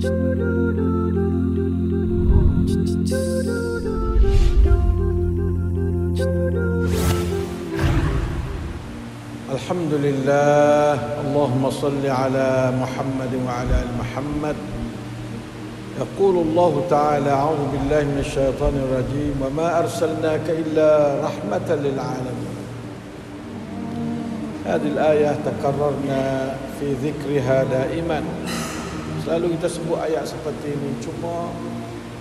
الحمد لله اللهم صل على محمد وعلى ال محمد يقول الله تعالى اعوذ بالله من الشيطان الرجيم وما ارسلناك الا رحمه للعالمين هذه الايه تكررنا في ذكرها دائما selalu kita sebut ayat seperti ini. Cuma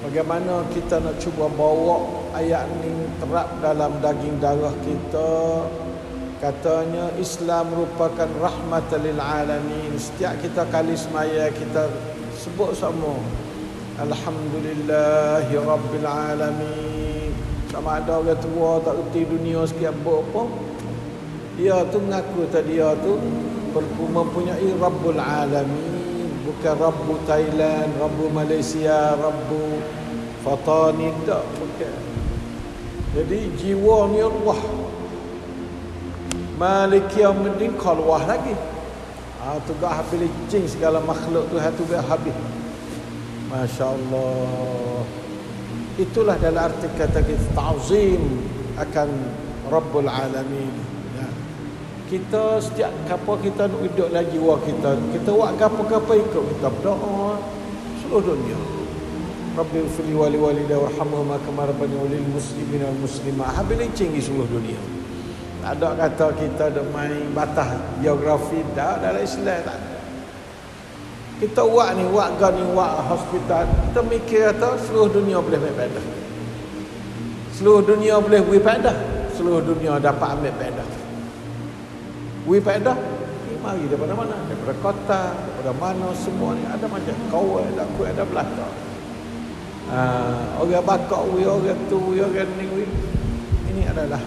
bagaimana kita nak cuba bawa ayat ini terap dalam daging darah kita. Katanya Islam merupakan rahmatan lil alamin. Setiap kita kali semaya kita sebut semua Alhamdulillahi Rabbil Alamin. Sama ada orang tua tak erti dunia sikit apa. Dia tu mengaku tadi dia tu Mempunyai Rabbul Alamin Bukan Rabbu Thailand, Rabbu Malaysia, Rabbu Fatani Tak, bukan Jadi jiwa ni Allah Malik Yawmiddin keluar lagi. Ha, tu gak habis licin segala makhluk tu tu gak habis. Masya Allah. Itulah dalam arti kata kita ta'zim akan Rabbul Alamin. Kita setiap kapal kita nak hidup lagi jiwa kita. Kita buat kapal-kapal ikut kita berdoa seluruh dunia. Rabbi fili wali wali dah warhamhum kama rabbani walil muslimin wal muslimat. Habis di seluruh dunia. Tak ada kata kita ada main batas geografi dah dalam Islam tak. Kita buat ni, buat gan ni, buat hospital. Kita mikir kata seluruh dunia boleh ambil faedah. Seluruh dunia boleh beri faedah. Seluruh dunia dapat ambil faedah. Beri faedah mari daripada mana? Daripada kota, daripada mana? Semua ni ada macam kau ada aku ada belakang. Uh, orang bakak orang tu orang ni ini adalah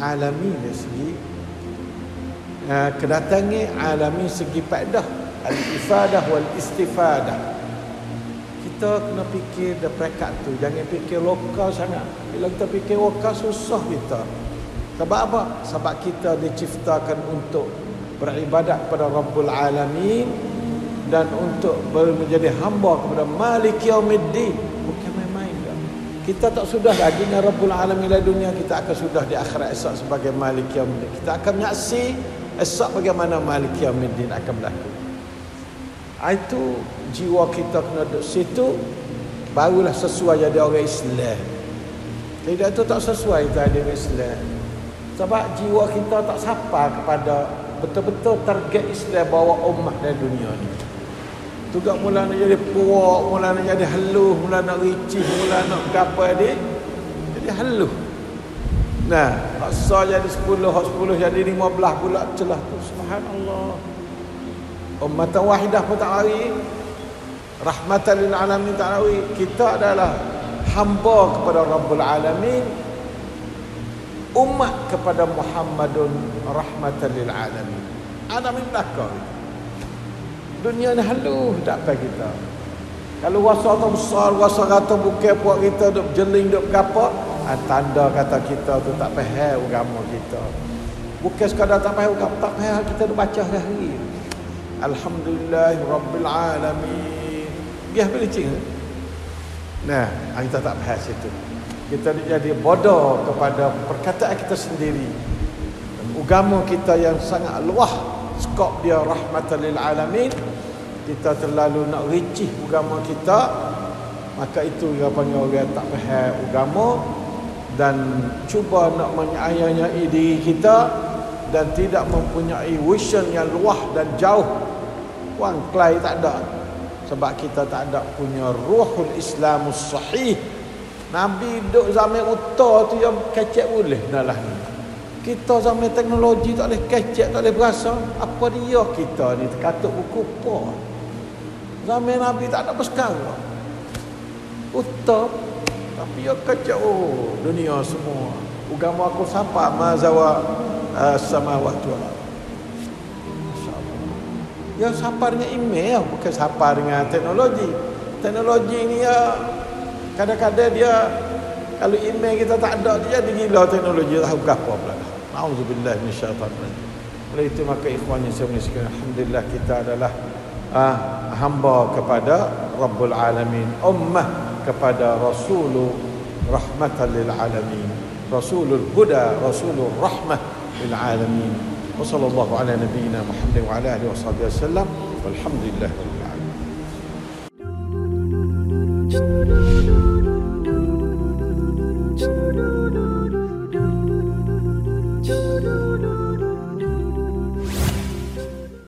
alami dari segi uh, kedatangan alami segi faedah al-ifadah wal istifadah. Kita kena fikir the pekat tu. Jangan fikir lokal sangat. Bila kita fikir lokal susah kita sebab apa? sebab kita diciptakan untuk beribadat kepada Rabbul Alamin dan untuk menjadi hamba kepada Malik Yaumiddin. Bukan kita tak sudah lagi dengan Rabbul Alamin di dunia kita akan sudah di akhirat esok sebagai Malik Yaumiddin. Kita akan menyaksi esok bagaimana Malik Yaumiddin akan berlaku. Ah, itu jiwa kita kena duduk situ barulah sesuai jadi orang Islam. Tidak itu tak sesuai jadi orang Islam sebab jiwa kita tak sapa kepada betul-betul target Islam bawa umat dari dunia ini Tukar mula nak jadi puak, mula nak jadi haluh, mula nak ricih, mula nak gapa dia. Jadi haluh. Nah, paksa jadi 10, hak 10 jadi 15 pula celah tu. Subhanallah. Umat wahidah pun tak hari. Rahmatan lil alamin tak hari. Kita adalah hamba kepada Rabbul Alamin. Umat kepada Muhammadun rahmatan lil alamin. Ada min. Dunia ni haluh tak apa kita. Kalau wasa tu besar, wasa kata bukan puak kita duk jeling duk berapa, ha, tanda kata kita tu tak faham agama kita. Bukan sekadar tak faham agama, tak faham kita duk baca hari. Alhamdulillah Rabbil Alamin. Biar belicing. Nah, kita tak faham situ. Kita jadi bodoh kepada perkataan kita sendiri. Agama kita yang sangat luah skop dia rahmatan lil alamin. Kita terlalu nak ricih agama kita maka itu dia panggil orang tak faham agama dan cuba nak menyayai diri kita dan tidak mempunyai vision yang luah dan jauh. Wang klai tak ada sebab kita tak ada punya ruhul islamus sahih Nabi duduk zaman utara tu yang kecek boleh dalam ni kita zaman teknologi tak boleh kecek, tak boleh berasa. Apa dia kita ni terkatuk buku apa? Zaman Nabi tak ada persekara. Utap. Tapi ya kecek, oh dunia semua. Ugama aku sampai mazawa uh, sama waktu Allah. Ya sampai dengan email, bukan sampai dengan teknologi. Teknologi ni ya kadang-kadang dia kalau email kita tak ada dia jadi gila teknologi tahu berapa pula. Auzubillah minasyaitanir rajim. Oleh itu maka ikhwan yang saya muliakan alhamdulillah kita adalah uh, hamba kepada Rabbul Alamin ummah kepada Rasulul rahmatan lil alamin Rasulul huda Rasulul rahmah lil alamin wa sallallahu ala nabiyyina Muhammad wa ala alihi wa sahbihi wasallam walhamdulillah rabbil alamin